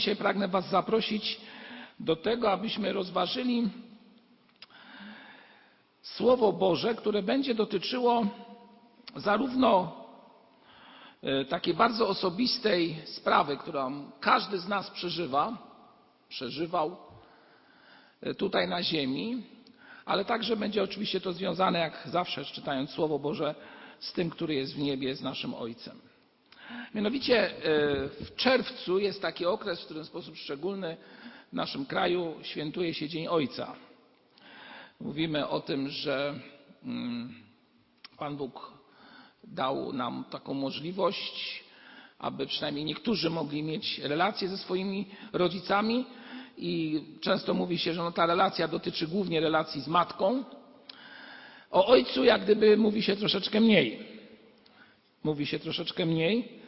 Dzisiaj pragnę Was zaprosić do tego, abyśmy rozważyli Słowo Boże, które będzie dotyczyło zarówno takiej bardzo osobistej sprawy, którą każdy z nas przeżywa, przeżywał tutaj na ziemi, ale także będzie oczywiście to związane, jak zawsze czytając Słowo Boże, z tym, który jest w niebie, z naszym Ojcem. Mianowicie w czerwcu jest taki okres, w którym w sposób szczególny w naszym kraju świętuje się Dzień Ojca. Mówimy o tym, że Pan Bóg dał nam taką możliwość, aby przynajmniej niektórzy mogli mieć relacje ze swoimi rodzicami i często mówi się, że no ta relacja dotyczy głównie relacji z matką. O ojcu jak gdyby mówi się troszeczkę mniej. Mówi się troszeczkę mniej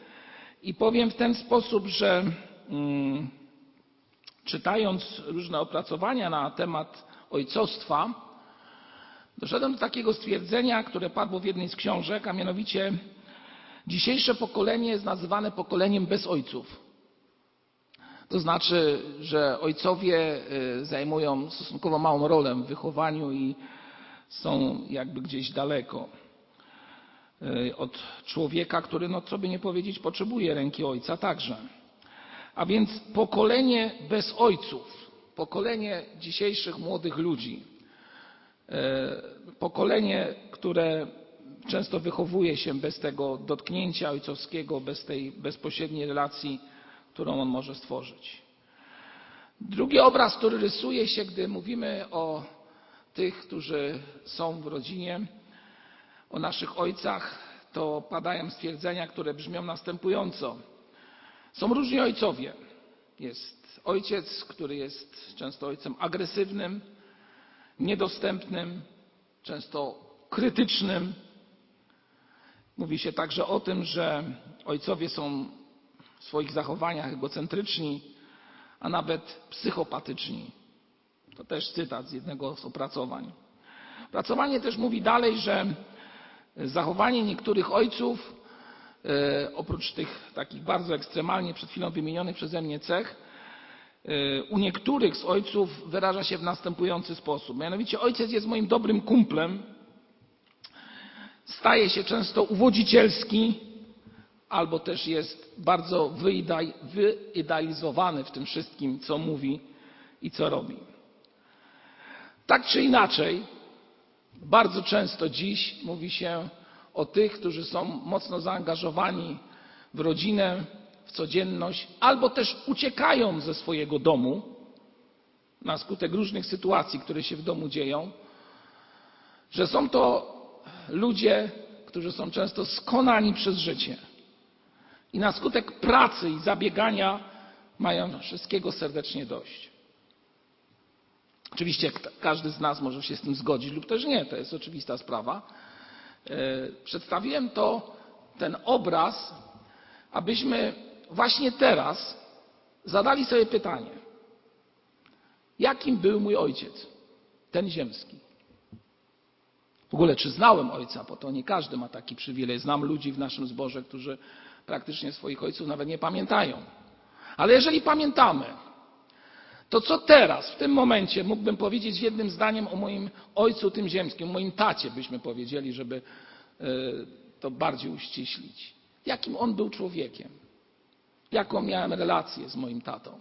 i powiem w ten sposób, że mm, czytając różne opracowania na temat ojcostwa, doszedłem do takiego stwierdzenia, które padło w jednej z książek, a mianowicie dzisiejsze pokolenie jest nazywane pokoleniem bez ojców. To znaczy, że ojcowie zajmują stosunkowo małą rolę w wychowaniu i są jakby gdzieś daleko od człowieka, który, no co by nie powiedzieć, potrzebuje ręki ojca także. A więc pokolenie bez ojców, pokolenie dzisiejszych młodych ludzi, pokolenie, które często wychowuje się bez tego dotknięcia ojcowskiego, bez tej bezpośredniej relacji, którą on może stworzyć. Drugi obraz, który rysuje się, gdy mówimy o tych, którzy są w rodzinie, o naszych ojcach, to padają stwierdzenia, które brzmią następująco. Są różni ojcowie. Jest ojciec, który jest często ojcem agresywnym, niedostępnym, często krytycznym. Mówi się także o tym, że ojcowie są w swoich zachowaniach egocentryczni, a nawet psychopatyczni. To też cytat z jednego z opracowań. Opracowanie też mówi dalej, że zachowanie niektórych ojców, oprócz tych takich bardzo ekstremalnie przed chwilą wymienionych przeze mnie cech, u niektórych z ojców wyraża się w następujący sposób. Mianowicie ojciec jest moim dobrym kumplem, staje się często uwodzicielski, albo też jest bardzo wyidealizowany w tym wszystkim, co mówi i co robi. Tak czy inaczej, bardzo często dziś mówi się o tych, którzy są mocno zaangażowani w rodzinę, w codzienność, albo też uciekają ze swojego domu na skutek różnych sytuacji, które się w domu dzieją, że są to ludzie, którzy są często skonani przez życie i na skutek pracy i zabiegania mają wszystkiego serdecznie dość. Oczywiście każdy z nas może się z tym zgodzić lub też nie, to jest oczywista sprawa. Przedstawiłem to, ten obraz, abyśmy właśnie teraz zadali sobie pytanie, jakim był mój ojciec, ten ziemski. W ogóle, czy znałem ojca, bo to nie każdy ma taki przywilej. Znam ludzi w naszym zborze, którzy praktycznie swoich ojców nawet nie pamiętają. Ale jeżeli pamiętamy, to co teraz, w tym momencie mógłbym powiedzieć jednym zdaniem o moim ojcu tym ziemskim, o moim tacie byśmy powiedzieli, żeby to bardziej uściślić. Jakim on był człowiekiem? Jaką miałem relację z moim tatą?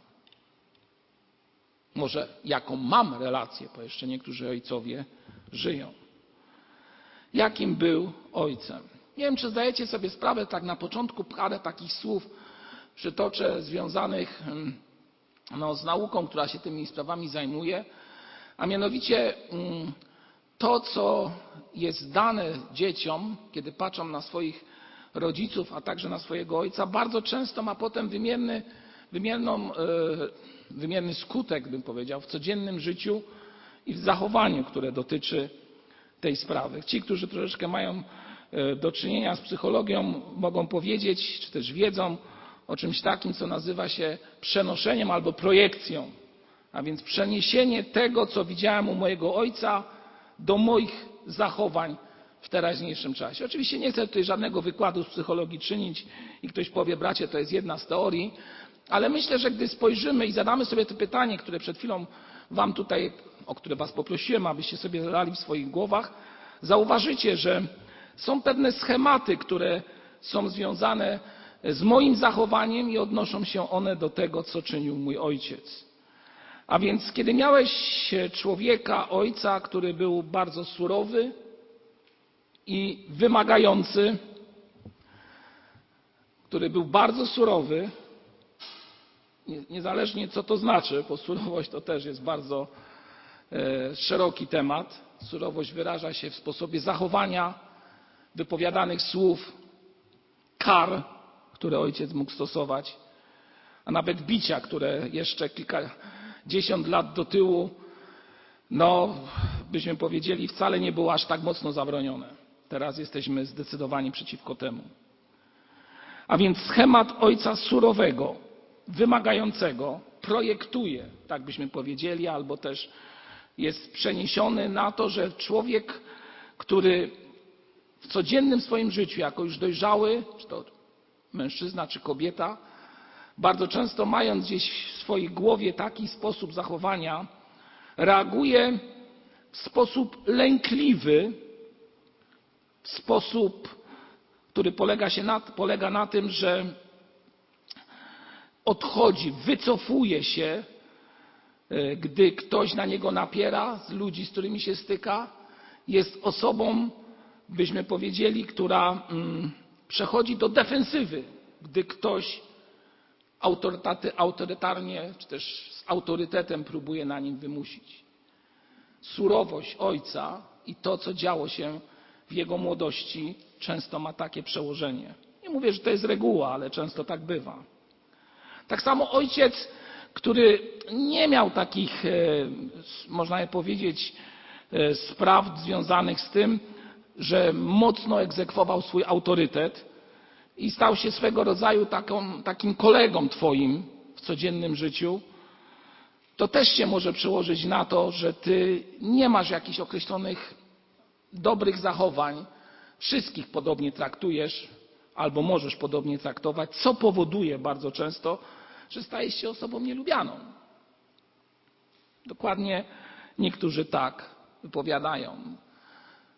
Może jaką mam relację, bo jeszcze niektórzy ojcowie żyją. Jakim był ojcem? Nie wiem, czy zdajecie sobie sprawę, tak na początku parę takich słów przytoczę związanych no, z nauką, która się tymi sprawami zajmuje, a mianowicie to, co jest dane dzieciom, kiedy patrzą na swoich rodziców, a także na swojego ojca, bardzo często ma potem wymierny, wymierną, wymierny skutek, bym powiedział, w codziennym życiu i w zachowaniu, które dotyczy tej sprawy. Ci, którzy troszeczkę mają do czynienia z psychologią, mogą powiedzieć, czy też wiedzą o czymś takim, co nazywa się przenoszeniem albo projekcją. A więc przeniesienie tego, co widziałem u mojego ojca, do moich zachowań w teraźniejszym czasie. Oczywiście nie chcę tutaj żadnego wykładu z psychologii czynić i ktoś powie, bracie, to jest jedna z teorii, Ale myślę, że gdy spojrzymy i zadamy sobie to pytanie, które przed chwilą Wam tutaj, o które Was poprosiłem, abyście sobie zadali w swoich głowach, zauważycie, że są pewne schematy, które są związane z moim zachowaniem i odnoszą się one do tego, co czynił mój ojciec. A więc, kiedy miałeś człowieka, ojca, który był bardzo surowy i wymagający, który był bardzo surowy, niezależnie co to znaczy, bo surowość to też jest bardzo e, szeroki temat. Surowość wyraża się w sposobie zachowania, wypowiadanych słów, kar, które ojciec mógł stosować, a nawet bicia, które jeszcze kilkadziesiąt lat do tyłu, no byśmy powiedzieli, wcale nie było aż tak mocno zabronione. Teraz jesteśmy zdecydowani przeciwko temu. A więc schemat ojca surowego, wymagającego projektuje, tak byśmy powiedzieli, albo też jest przeniesiony na to, że człowiek, który w codziennym swoim życiu, jako już dojrzały, czy to mężczyzna, czy kobieta, bardzo często mając gdzieś w swojej głowie taki sposób zachowania, reaguje w sposób lękliwy, w sposób, który polega, się na, polega na tym, że odchodzi, wycofuje się, e, gdy ktoś na niego napiera z ludzi, z którymi się styka. Jest osobą, byśmy powiedzieli, która mm, przechodzi do defensywy, gdy ktoś autorytarnie czy też z autorytetem próbuje na nim wymusić. Surowość ojca i to, co działo się w jego młodości, często ma takie przełożenie. Nie mówię, że to jest reguła, ale często tak bywa. Tak samo ojciec, który nie miał takich, e, można powiedzieć, e, spraw związanych z tym, że mocno egzekwował swój autorytet i stał się swego rodzaju taką, takim kolegą Twoim w codziennym życiu, to też się może przełożyć na to, że Ty nie masz jakichś określonych dobrych zachowań, wszystkich podobnie traktujesz albo możesz podobnie traktować, co powoduje bardzo często, że stajesz się osobą nielubianą. Dokładnie niektórzy tak wypowiadają.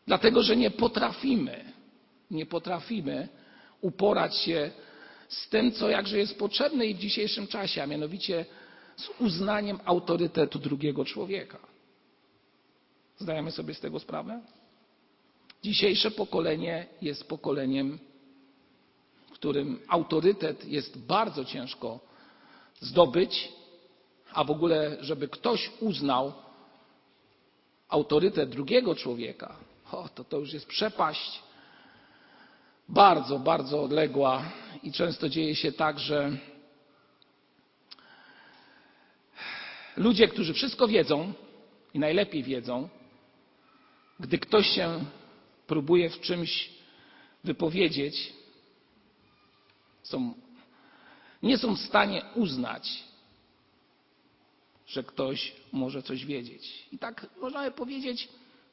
Dlatego, że nie potrafimy, nie potrafimy uporać się z tym, co jakże jest potrzebne i w dzisiejszym czasie, a mianowicie z uznaniem autorytetu drugiego człowieka. Zdajemy sobie z tego sprawę? Dzisiejsze pokolenie jest pokoleniem, którym autorytet jest bardzo ciężko zdobyć, a w ogóle, żeby ktoś uznał autorytet drugiego człowieka, o, to to już jest przepaść bardzo, bardzo odległa i często dzieje się tak, że ludzie, którzy wszystko wiedzą i najlepiej wiedzą, gdy ktoś się próbuje w czymś wypowiedzieć, są, nie są w stanie uznać, że ktoś może coś wiedzieć. I tak można by powiedzieć,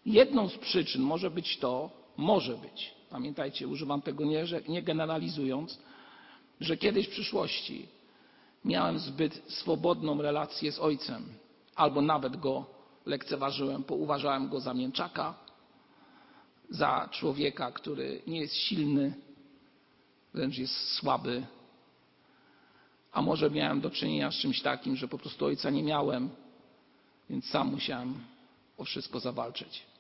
jedną z przyczyn może być to, może być, pamiętajcie, używam tego nie, nie generalizując, że kiedyś w przyszłości miałem zbyt swobodną relację z ojcem, albo nawet go lekceważyłem, bo uważałem go za mięczaka, za człowieka, który nie jest silny, wręcz jest słaby. A może miałem do czynienia z czymś takim, że po prostu ojca nie miałem, więc sam musiałem o wszystko zawalczyć.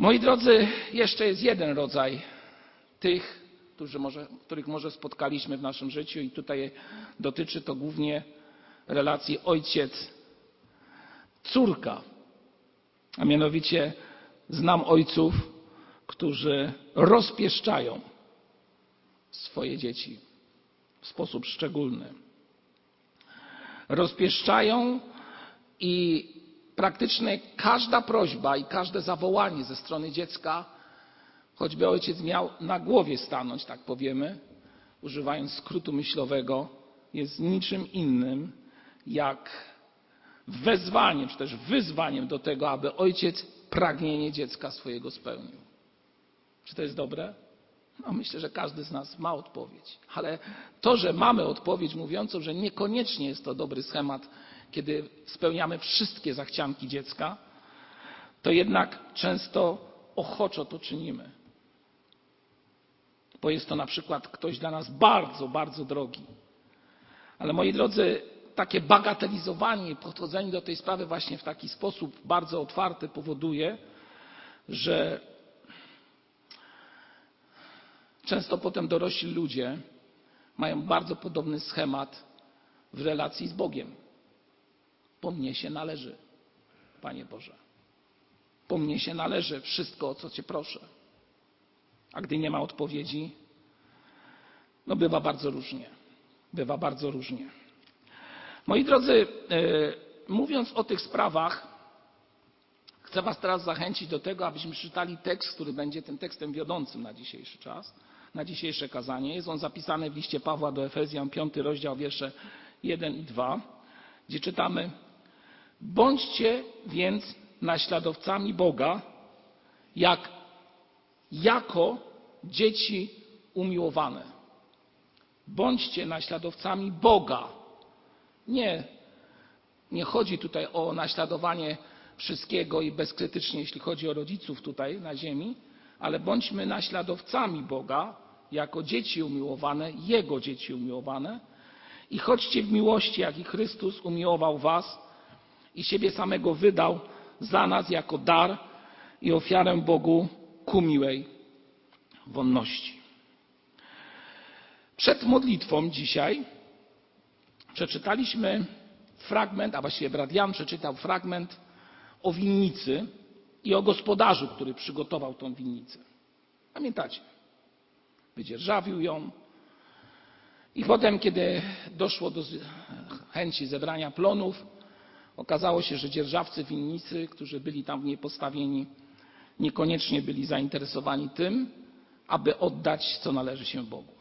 Moi drodzy, jeszcze jest jeden rodzaj tych, może, których może spotkaliśmy w naszym życiu i tutaj dotyczy to głównie relacji ojciec-córka. A mianowicie znam ojców, którzy rozpieszczają swoje dzieci w sposób szczególny. Rozpieszczają i praktycznie każda prośba i każde zawołanie ze strony dziecka, choćby ojciec miał na głowie stanąć, tak powiemy, używając skrótu myślowego, jest niczym innym jak wezwaniem, czy też wyzwaniem do tego, aby ojciec pragnienie dziecka swojego spełnił. Czy to jest dobre? No, myślę, że każdy z nas ma odpowiedź, ale to, że mamy odpowiedź mówiącą, że niekoniecznie jest to dobry schemat, kiedy spełniamy wszystkie zachcianki dziecka, to jednak często ochoczo to czynimy. Bo jest to na przykład ktoś dla nas bardzo, bardzo drogi. Ale moi drodzy, takie bagatelizowanie i podchodzenie do tej sprawy właśnie w taki sposób bardzo otwarty powoduje, że często potem dorośli ludzie mają bardzo podobny schemat w relacji z Bogiem. Po mnie się należy, Panie Boże. Po mnie się należy wszystko, o co Cię proszę. A gdy nie ma odpowiedzi, no bywa bardzo różnie. Bywa bardzo różnie. Moi drodzy, e, mówiąc o tych sprawach, chcę Was teraz zachęcić do tego, abyśmy czytali tekst, który będzie tym tekstem wiodącym na dzisiejszy czas, na dzisiejsze kazanie. Jest on zapisany w liście Pawła do Efezjan, 5 rozdział, wiersze 1 i 2, gdzie czytamy: Bądźcie więc naśladowcami Boga, jak jako dzieci umiłowane. Bądźcie naśladowcami Boga. Nie, nie chodzi tutaj o naśladowanie wszystkiego i bezkrytycznie, jeśli chodzi o rodziców tutaj na ziemi, ale bądźmy naśladowcami Boga, jako dzieci umiłowane, Jego dzieci umiłowane i chodźcie w miłości, jak i Chrystus umiłował Was i siebie samego wydał za nas jako dar i ofiarę Bogu ku miłej wonności. Przed modlitwą dzisiaj przeczytaliśmy fragment, a właściwie brat Jan przeczytał fragment o winnicy i o gospodarzu, który przygotował tą winnicę. Pamiętacie? Wydzierżawił ją. I potem, kiedy doszło do chęci zebrania plonów, okazało się, że dzierżawcy winnicy, którzy byli tam w niej postawieni, niekoniecznie byli zainteresowani tym, aby oddać, co należy się Bogu.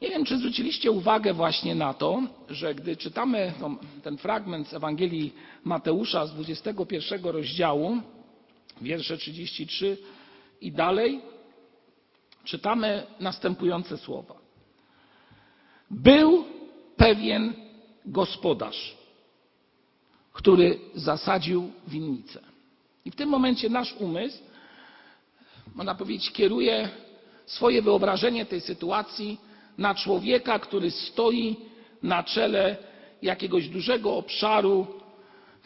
Nie wiem, czy zwróciliście uwagę właśnie na to, że gdy czytamy ten fragment z Ewangelii Mateusza z 21 rozdziału, wiersze 33 i dalej, czytamy następujące słowa. Był pewien gospodarz, który zasadził winnicę. I w tym momencie nasz umysł, można powiedzieć, kieruje swoje wyobrażenie tej sytuacji na człowieka, który stoi na czele jakiegoś dużego obszaru,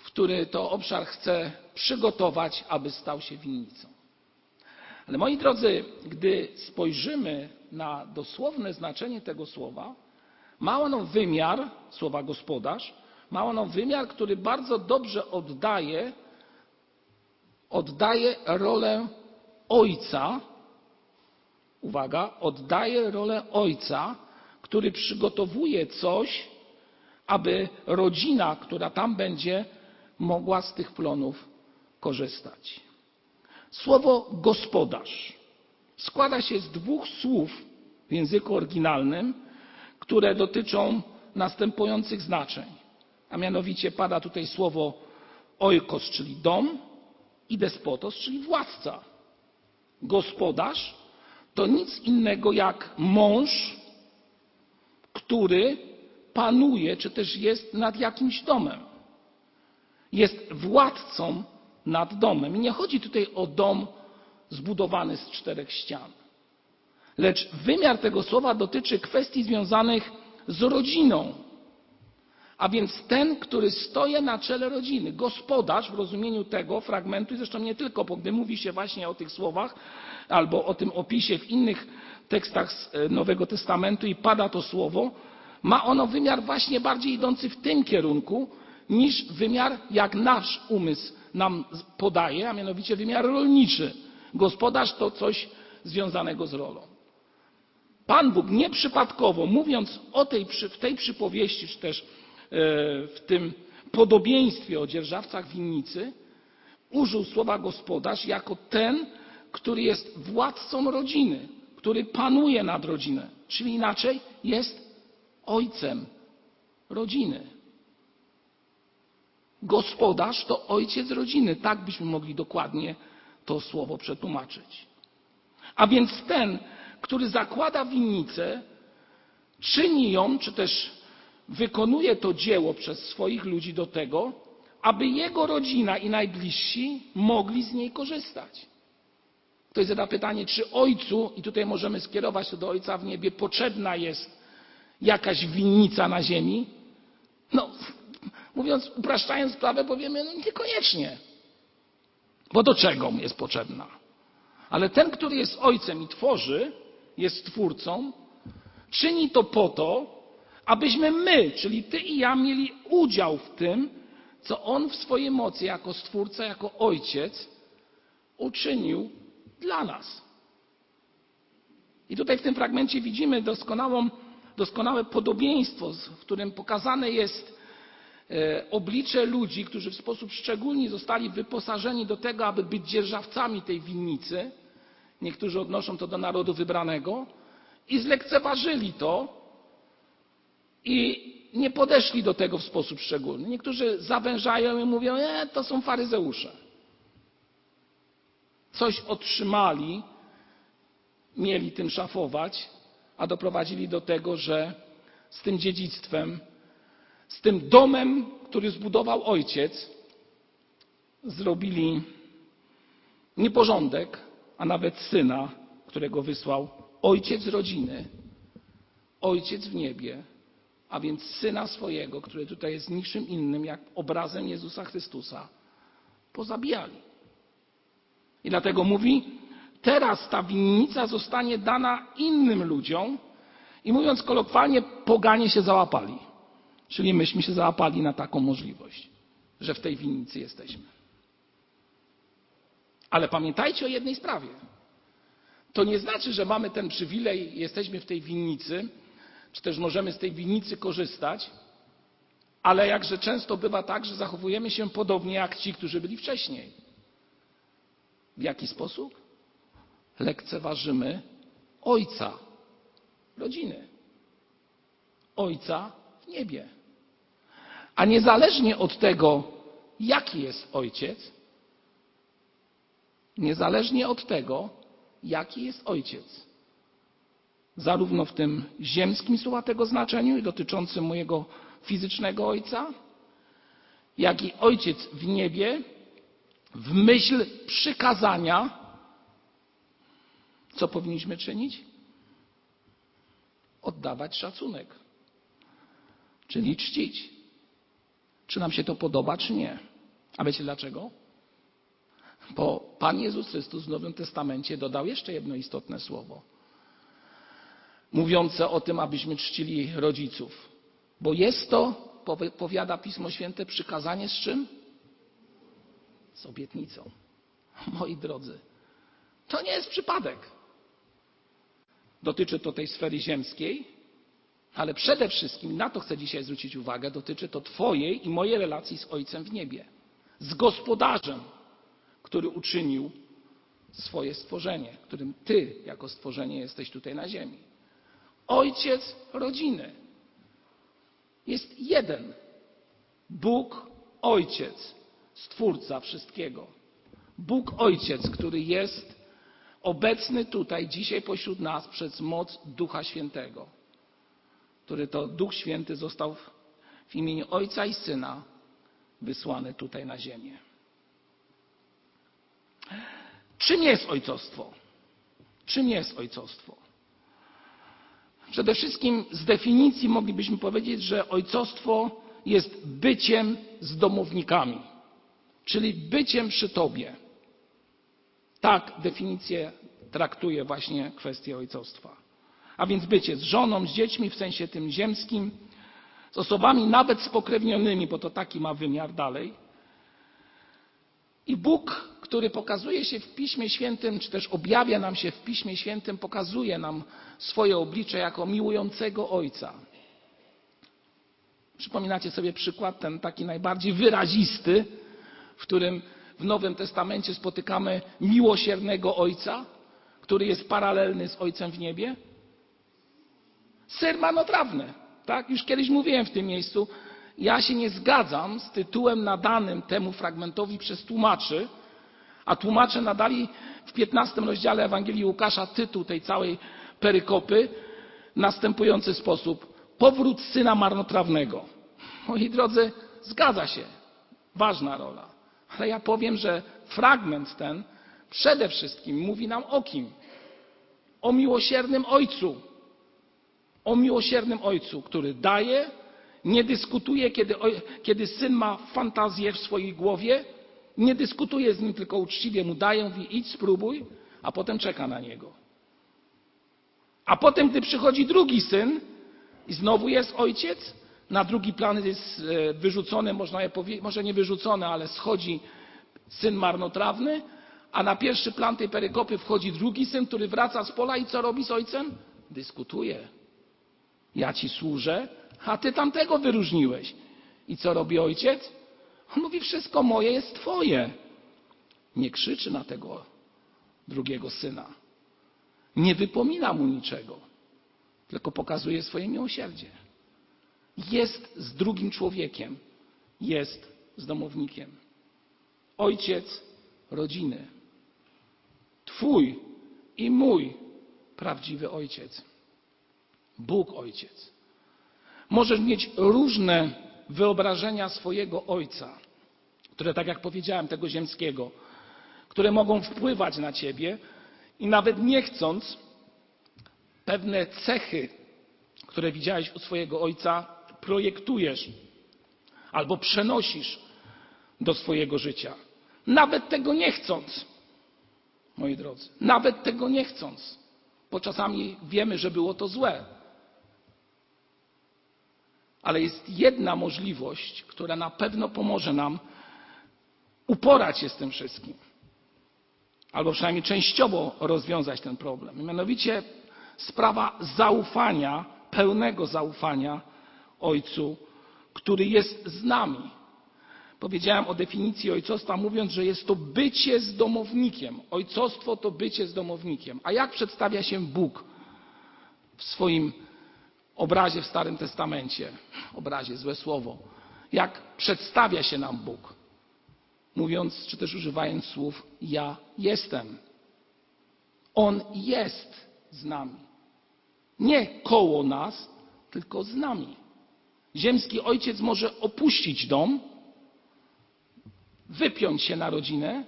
który to obszar chce przygotować, aby stał się winnicą. Ale moi drodzy, gdy spojrzymy na dosłowne znaczenie tego słowa, ma ono wymiar, słowa gospodarz, ma ono wymiar, który bardzo dobrze oddaje, oddaje rolę ojca, uwaga, oddaje rolę ojca, który przygotowuje coś, aby rodzina, która tam będzie, mogła z tych plonów korzystać. Słowo gospodarz składa się z dwóch słów w języku oryginalnym, które dotyczą następujących znaczeń. A mianowicie pada tutaj słowo oikos, czyli dom, i despotos, czyli władca. Gospodarz to nic innego jak mąż, który panuje, czy też jest nad jakimś domem. Jest władcą nad domem. I nie chodzi tutaj o dom zbudowany z czterech ścian. Lecz wymiar tego słowa dotyczy kwestii związanych z rodziną. A więc ten, który stoi na czele rodziny, gospodarz w rozumieniu tego fragmentu, i zresztą nie tylko, bo gdy mówi się właśnie o tych słowach albo o tym opisie w innych tekstach e, Nowego Testamentu i pada to słowo, ma ono wymiar właśnie bardziej idący w tym kierunku niż wymiar, jak nasz umysł nam podaje, a mianowicie wymiar rolniczy. Gospodarz to coś związanego z rolą. Pan Bóg nieprzypadkowo, mówiąc o tej, w tej przypowieści, czy też w tym podobieństwie o dzierżawcach winnicy, użył słowa gospodarz jako ten, który jest władcą rodziny, który panuje nad rodziną, czyli inaczej jest ojcem rodziny. Gospodarz to ojciec rodziny, tak byśmy mogli dokładnie to słowo przetłumaczyć. A więc ten, który zakłada winnicę, czyni ją, czy też wykonuje to dzieło przez swoich ludzi do tego, aby jego rodzina i najbliżsi mogli z niej korzystać. Ktoś zada pytanie, czy ojcu, i tutaj możemy skierować to do ojca w niebie, potrzebna jest jakaś winnica na ziemi? No, mówiąc, upraszczając sprawę, powiemy, no niekoniecznie. Bo do czego mu jest potrzebna? Ale ten, który jest ojcem i tworzy, jest twórcą, czyni to po to, abyśmy my, czyli ty i ja, mieli udział w tym, co on w swojej mocy jako stwórca, jako ojciec uczynił dla nas. I tutaj w tym fragmencie widzimy doskonałe podobieństwo, w którym pokazane jest e, oblicze ludzi, którzy w sposób szczególny zostali wyposażeni do tego, aby być dzierżawcami tej winnicy. Niektórzy odnoszą to do narodu wybranego i zlekceważyli to i nie podeszli do tego w sposób szczególny. Niektórzy zawężają i mówią, e, to są faryzeusze. Coś otrzymali, mieli tym szafować, a doprowadzili do tego, że z tym dziedzictwem, z tym domem, który zbudował ojciec, zrobili nieporządek, a nawet syna, którego wysłał ojciec rodziny, ojciec w niebie, a więc syna swojego, który tutaj jest niczym innym jak obrazem Jezusa Chrystusa, pozabijali. I dlatego mówi, teraz ta winnica zostanie dana innym ludziom i mówiąc kolokwialnie, poganie się załapali. Czyli myśmy się załapali na taką możliwość, że w tej winnicy jesteśmy. Ale pamiętajcie o jednej sprawie. To nie znaczy, że mamy ten przywilej, jesteśmy w tej winnicy, czy też możemy z tej winnicy korzystać, ale jakże często bywa tak, że zachowujemy się podobnie jak ci, którzy byli wcześniej. W jaki sposób? Lekceważymy Ojca rodziny. Ojca w niebie. A niezależnie od tego, jaki jest ojciec, niezależnie od tego, jaki jest ojciec, zarówno w tym ziemskim słowa tego znaczeniu i dotyczącym mojego fizycznego ojca, jak i ojciec w niebie, w myśl przykazania, co powinniśmy czynić? Oddawać szacunek, czyli czcić. Czy nam się to podoba, czy nie. A wiecie dlaczego? Bo Pan Jezus Chrystus w Nowym Testamencie dodał jeszcze jedno istotne słowo mówiące o tym, abyśmy czcili rodziców. Bo jest to, powiada Pismo Święte, przykazanie z czym? Z obietnicą. Moi drodzy, to nie jest przypadek. Dotyczy to tej sfery ziemskiej, ale przede wszystkim, na to chcę dzisiaj zwrócić uwagę, dotyczy to Twojej i mojej relacji z Ojcem w niebie, z gospodarzem, który uczynił swoje stworzenie, którym Ty jako stworzenie jesteś tutaj na ziemi. Ojciec rodziny. Jest jeden. Bóg Ojciec, Stwórca wszystkiego. Bóg Ojciec, który jest obecny tutaj, dzisiaj pośród nas przez moc Ducha Świętego, który to Duch Święty został w imieniu Ojca i Syna wysłany tutaj na ziemię. Czym jest ojcostwo? Czym jest ojcostwo? Przede wszystkim z definicji moglibyśmy powiedzieć, że ojcostwo jest byciem z domownikami, czyli byciem przy Tobie. Tak definicję traktuje właśnie kwestię ojcostwa. A więc bycie z żoną, z dziećmi w sensie tym ziemskim, z osobami nawet spokrewnionymi, bo to taki ma wymiar dalej. I Bóg który pokazuje się w Piśmie Świętym, czy też objawia nam się w Piśmie Świętym, pokazuje nam swoje oblicze jako miłującego Ojca. Przypominacie sobie przykład, ten taki najbardziej wyrazisty, w którym w Nowym Testamencie spotykamy miłosiernego Ojca, który jest paralelny z Ojcem w niebie? Ser marnotrawny. Tak? Już kiedyś mówiłem w tym miejscu. Ja się nie zgadzam z tytułem nadanym temu fragmentowi przez tłumaczy, A tłumacze nadali w 15 rozdziale Ewangelii Łukasza tytuł tej całej perykopy w następujący sposób: Powrót syna marnotrawnego. Moi drodzy, zgadza się, ważna rola. Ale ja powiem, że fragment ten przede wszystkim mówi nam o kim? O miłosiernym Ojcu. O miłosiernym Ojcu, który daje, nie dyskutuje, kiedy, kiedy syn ma fantazję w swojej głowie, nie dyskutuje z nim, tylko uczciwie mu daje, mówi idź, spróbuj, a potem czeka na niego. A potem, gdy przychodzi drugi syn i znowu jest ojciec, na drugi plan jest e, wyrzucony, można je może nie wyrzucony, ale schodzi syn marnotrawny, a na pierwszy plan tej perykopy wchodzi drugi syn, który wraca z pola i co robi z ojcem? Dyskutuje. Ja ci służę, a ty tamtego wyróżniłeś. I co robi ojciec? On mówi: Wszystko moje jest twoje. Nie krzyczy na tego drugiego syna. Nie wypomina mu niczego, tylko pokazuje swoje miłosierdzie. Jest z drugim człowiekiem, jest z domownikiem. Ojciec rodziny. Twój i mój prawdziwy ojciec. Bóg ojciec. Możesz mieć różne wyobrażenia swojego ojca, które, tak jak powiedziałem, tego ziemskiego, które mogą wpływać na ciebie i nawet nie chcąc, pewne cechy, które widziałeś u swojego ojca, projektujesz albo przenosisz do swojego życia. Nawet tego nie chcąc, moi drodzy, nawet tego nie chcąc, bo czasami wiemy, że było to złe. Ale jest jedna możliwość, która na pewno pomoże nam uporać się z tym wszystkim, albo przynajmniej częściowo rozwiązać ten problem. Mianowicie sprawa zaufania, pełnego zaufania Ojcu, który jest z nami. Powiedziałem o definicji ojcostwa, mówiąc, że jest to bycie z domownikiem. Ojcostwo to bycie z domownikiem. A jak przedstawia się Bóg w swoim obrazie w Starym Testamencie? Obrazie, złe słowo. Jak przedstawia się nam Bóg? Mówiąc, czy też używając słów, ja jestem. On jest z nami. Nie koło nas, tylko z nami. Ziemski ojciec może opuścić dom, wypiąć się na rodzinę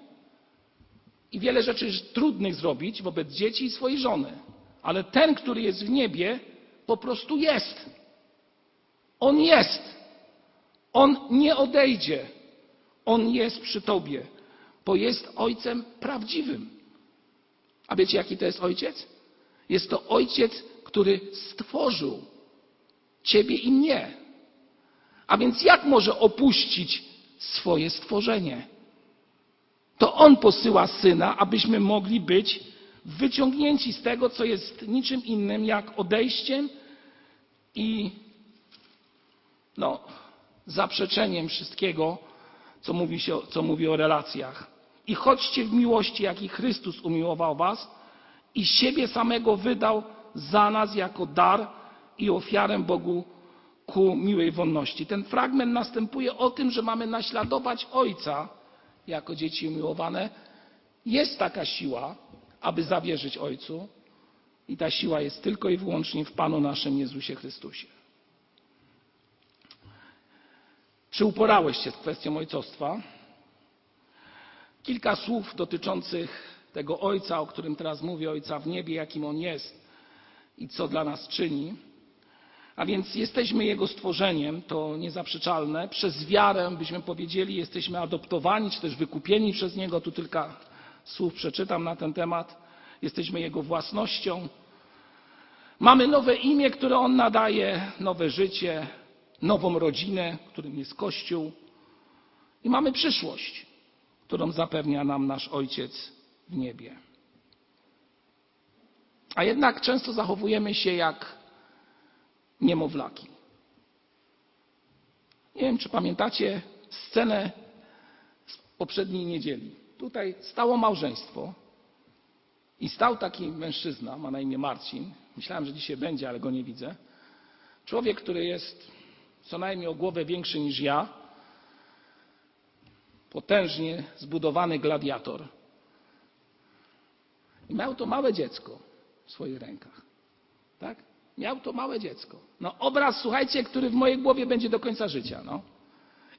i wiele rzeczy trudnych zrobić wobec dzieci i swojej żony. Ale ten, który jest w niebie, po prostu jest. On jest. On nie odejdzie. On jest przy tobie, bo jest ojcem prawdziwym. A wiecie, jaki to jest ojciec? Jest to ojciec, który stworzył ciebie i mnie. A więc jak może opuścić swoje stworzenie? To On posyła syna, abyśmy mogli być wyciągnięci z tego, co jest niczym innym jak odejściem i no, zaprzeczeniem wszystkiego, co mówi, się, co mówi o relacjach. I chodźcie w miłości, jak i Chrystus umiłował Was i siebie samego wydał za nas jako dar i ofiarę Bogu ku miłej wonności. Ten fragment następuje o tym, że mamy naśladować Ojca jako dzieci umiłowane. Jest taka siła, aby zawierzyć Ojcu, i ta siła jest tylko i wyłącznie w Panu naszym Jezusie Chrystusie. Czy uporałeś się z kwestią ojcostwa? Kilka słów dotyczących tego Ojca, o którym teraz mówię, Ojca w niebie, jakim On jest i co dla nas czyni. A więc jesteśmy Jego stworzeniem, to niezaprzeczalne. Przez wiarę, byśmy powiedzieli, jesteśmy adoptowani, czy też wykupieni przez Niego. Tu kilka słów przeczytam na ten temat. Jesteśmy Jego własnością. Mamy nowe imię, które On nadaje, nowe życie, nową rodzinę, którym jest Kościół. I mamy przyszłość, którą zapewnia nam nasz Ojciec w niebie. A jednak często zachowujemy się jak niemowlaki. Nie wiem, czy pamiętacie scenę z poprzedniej niedzieli. Tutaj stało małżeństwo i stał taki mężczyzna, ma na imię Marcin. Myślałem, że dzisiaj będzie, ale go nie widzę. Człowiek, który jest co najmniej o głowę większy niż ja, potężnie zbudowany gladiator. I miał to małe dziecko w swoich rękach. Tak? Miał to małe dziecko. No obraz, słuchajcie, który w mojej głowie będzie do końca życia. No.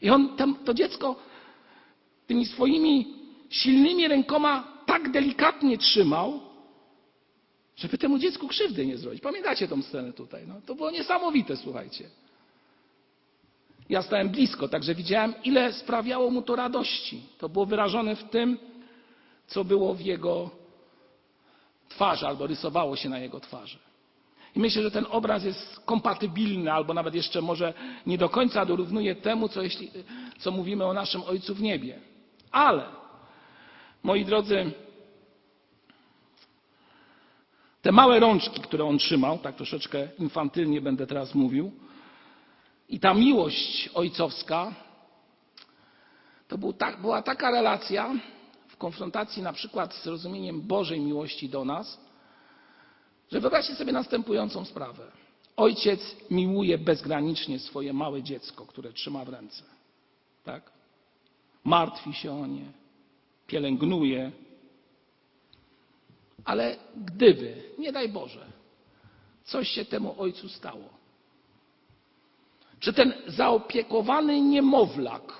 I on tam, to dziecko tymi swoimi silnymi rękoma tak delikatnie trzymał, żeby temu dziecku krzywdy nie zrobić. Pamiętacie tą scenę tutaj? No, to było niesamowite, słuchajcie. Ja stałem blisko, także widziałem, ile sprawiało mu to radości. To było wyrażone w tym, co było w jego twarzy, albo rysowało się na jego twarzy. I myślę, że ten obraz jest kompatybilny, albo nawet jeszcze może nie do końca dorównuje temu, co, jeśli, co mówimy o naszym Ojcu w niebie. Ale, moi drodzy, te małe rączki, które on trzymał, tak troszeczkę infantylnie będę teraz mówił, i ta miłość ojcowska, to był była taka relacja w konfrontacji na przykład z rozumieniem Bożej miłości do nas, że wyobraźcie sobie następującą sprawę. Ojciec miłuje bezgranicznie swoje małe dziecko, które trzyma w ręce. Tak? Martwi się o nie, pielęgnuje. Ale gdyby, nie daj Boże, coś się temu ojcu stało, czy ten zaopiekowany niemowlak,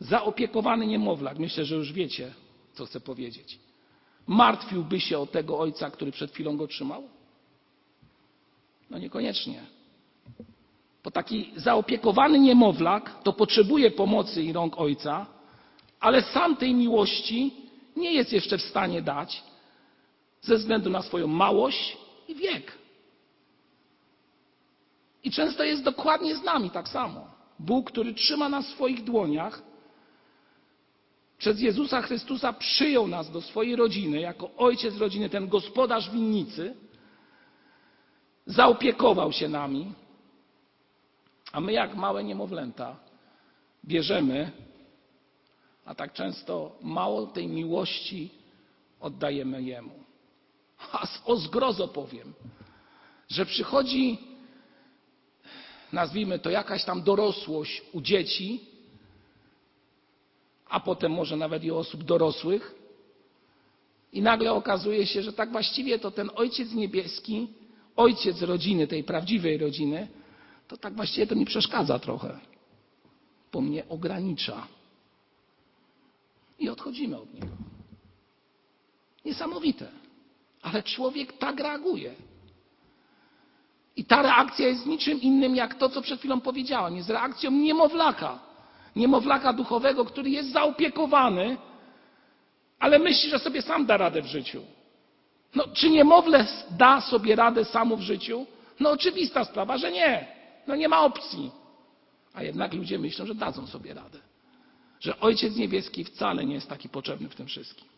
zaopiekowany niemowlak, myślę, że już wiecie, co chcę powiedzieć, martwiłby się o tego ojca, który przed chwilą go trzymał? No niekoniecznie. Bo taki zaopiekowany niemowlak to potrzebuje pomocy i rąk ojca, ale sam tej miłości nie jest jeszcze w stanie dać ze względu na swoją małość i wiek. I często jest dokładnie z nami tak samo. Bóg, który trzyma nas w swoich dłoniach, przez Jezusa Chrystusa przyjął nas do swojej rodziny, jako ojciec rodziny, ten gospodarz winnicy, zaopiekował się nami, a my, jak małe niemowlęta, bierzemy, a tak często mało tej miłości oddajemy Jemu. A o zgrozo powiem, że przychodzi, nazwijmy to, jakaś tam dorosłość u dzieci, a potem może nawet i osób dorosłych. I nagle okazuje się, że tak właściwie to ten Ojciec Niebieski, Ojciec rodziny, tej prawdziwej rodziny, to tak właściwie to mi przeszkadza trochę, bo mnie ogranicza. I odchodzimy od Niego. Niesamowite. Ale człowiek tak reaguje. I ta reakcja jest niczym innym jak to, co przed chwilą powiedziałem. Jest reakcją niemowlaka niemowlaka duchowego, który jest zaopiekowany, ale myśli, że sobie sam da radę w życiu. No, czy niemowlę da sobie radę samo w życiu? No oczywista sprawa, że nie. No nie ma opcji. A jednak ludzie myślą, że dadzą sobie radę. Że Ojciec Niebieski wcale nie jest taki potrzebny w tym wszystkim.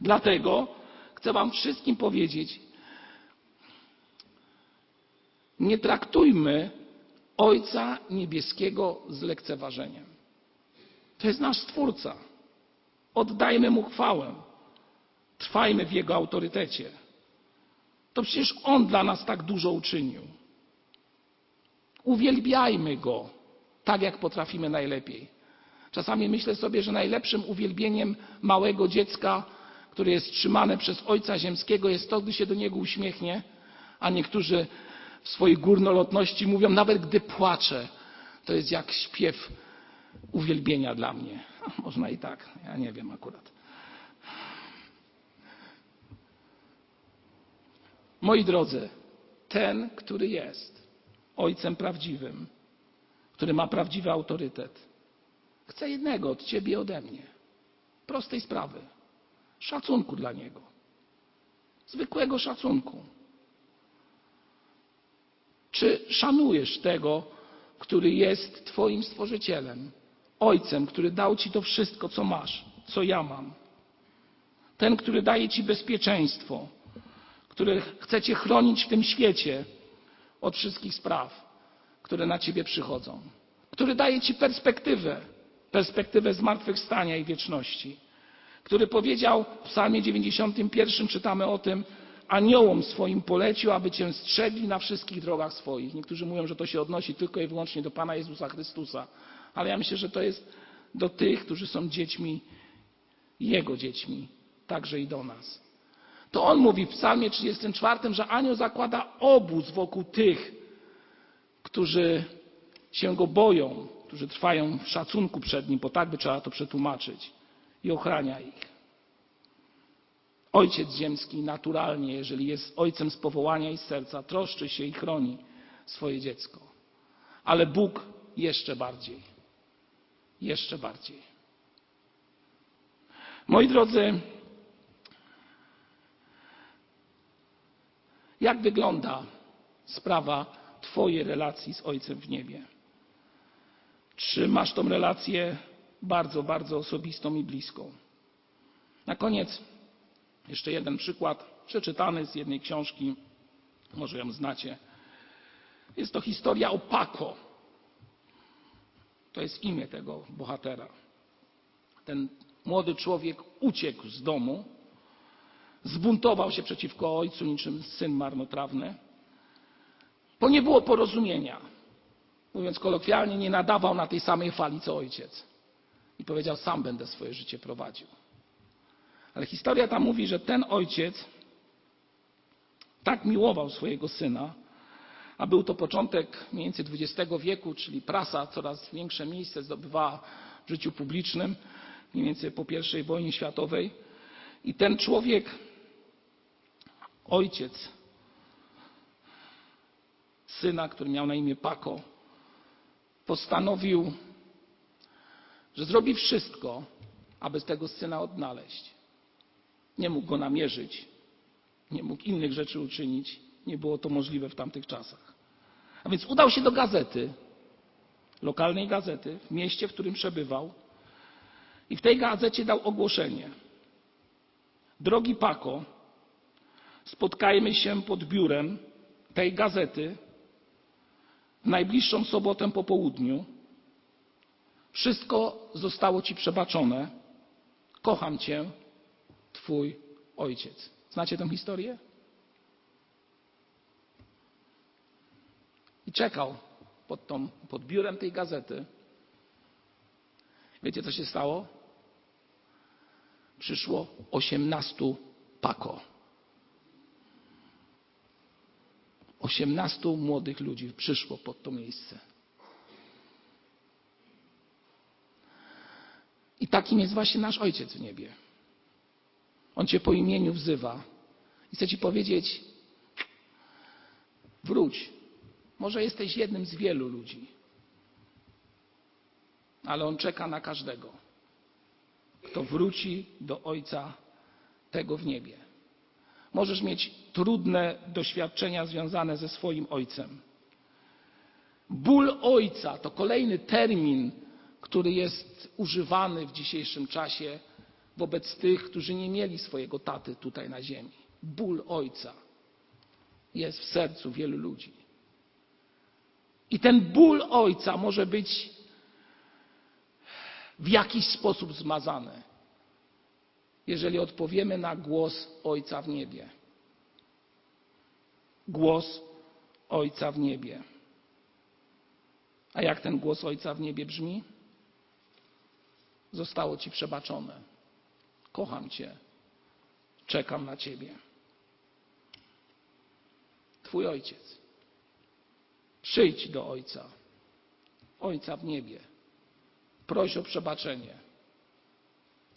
Dlatego chcę Wam wszystkim powiedzieć, nie traktujmy Ojca Niebieskiego z lekceważeniem. To jest nasz Stwórca. Oddajmy Mu chwałę. Trwajmy w Jego autorytecie. To przecież On dla nas tak dużo uczynił. Uwielbiajmy Go tak, jak potrafimy najlepiej. Czasami myślę sobie, że najlepszym uwielbieniem małego dziecka, które jest trzymane przez Ojca Ziemskiego, jest to, gdy się do niego uśmiechnie, a niektórzy w swojej górnolotności mówią, nawet gdy płaczę, to jest jak śpiew uwielbienia dla mnie. Można i tak, ja nie wiem akurat. Moi drodzy, ten, który jest Ojcem prawdziwym, który ma prawdziwy autorytet, chce jednego od Ciebie ode mnie. Prostej sprawy. Szacunku dla Niego. Zwykłego szacunku. Czy szanujesz tego, który jest Twoim stworzycielem, ojcem, który dał Ci to wszystko, co masz, co ja mam? Ten, który daje Ci bezpieczeństwo, który chce Cię chronić w tym świecie od wszystkich spraw, które na Ciebie przychodzą, który daje Ci perspektywę, perspektywę zmartwychwstania i wieczności, który powiedział w Psalmie 91 czytamy o tym, aniołom swoim polecił, aby cię strzegli na wszystkich drogach swoich. Niektórzy mówią, że to się odnosi tylko i wyłącznie do Pana Jezusa Chrystusa, ale ja myślę, że to jest do tych, którzy są dziećmi, Jego dziećmi, także i do nas. To on mówi w Psalmie 34, że anioł zakłada obóz wokół tych, którzy się go boją, którzy trwają w szacunku przed nim, bo tak by trzeba to przetłumaczyć, i ochrania ich. Ojciec ziemski naturalnie, jeżeli jest ojcem z powołania i serca, troszczy się i chroni swoje dziecko. Ale Bóg jeszcze bardziej. Jeszcze bardziej. Moi drodzy, jak wygląda sprawa Twojej relacji z Ojcem w niebie? Masz tą relację bardzo, bardzo osobistą i bliską? Na koniec jeszcze jeden przykład przeczytany z jednej książki, może ją znacie. Jest to historia o Paco. To jest imię tego bohatera. Ten młody człowiek uciekł z domu, zbuntował się przeciwko ojcu niczym syn marnotrawny, bo nie było porozumienia. Mówiąc kolokwialnie, nie nadawał na tej samej fali co ojciec. I powiedział: Sam będę swoje życie prowadził. Ale historia ta mówi, że ten ojciec tak miłował swojego syna, a był to początek mniej więcej XX wieku, czyli prasa coraz większe miejsce zdobywała w życiu publicznym, mniej więcej po I wojnie światowej. I ten człowiek, ojciec syna, który miał na imię Paco, postanowił, że zrobi wszystko, aby tego syna odnaleźć. Nie mógł go namierzyć, nie mógł innych rzeczy uczynić, nie było to możliwe w tamtych czasach. A więc udał się do gazety, lokalnej gazety, w mieście, w którym przebywał, i w tej gazecie dał ogłoszenie. Drogi Pako, spotkajmy się pod biurem tej gazety w najbliższą sobotę po południu. Wszystko zostało Ci przebaczone. Kocham Cię, Twój ojciec. Znacie tę historię? I czekał pod, tą, pod biurem tej gazety. Wiecie, co się stało? Przyszło osiemnastu pako. Osiemnastu młodych ludzi przyszło pod to miejsce. I takim jest właśnie nasz Ojciec w niebie. On cię po imieniu wzywa i chce ci powiedzieć: wróć. Może jesteś jednym z wielu ludzi, ale on czeka na każdego, kto wróci do Ojca tego w niebie. Możesz mieć trudne doświadczenia związane ze swoim Ojcem. Ból Ojca to kolejny termin, który jest używany w dzisiejszym czasie wobec tych, którzy nie mieli swojego taty tutaj na ziemi. Ból ojca jest w sercu wielu ludzi. I ten ból ojca może być w jakiś sposób zmazany, jeżeli odpowiemy na głos ojca w niebie. Głos ojca w niebie. A jak ten głos ojca w niebie brzmi? Zostało ci przebaczone Kocham Cię. Czekam na Ciebie. Twój ojciec. Przyjdź do Ojca. Ojca w niebie. Proś o przebaczenie.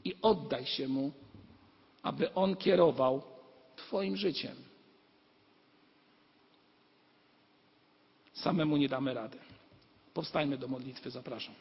I oddaj się Mu, aby On kierował Twoim życiem. Samemu nie damy rady. Powstajmy do modlitwy, zapraszam.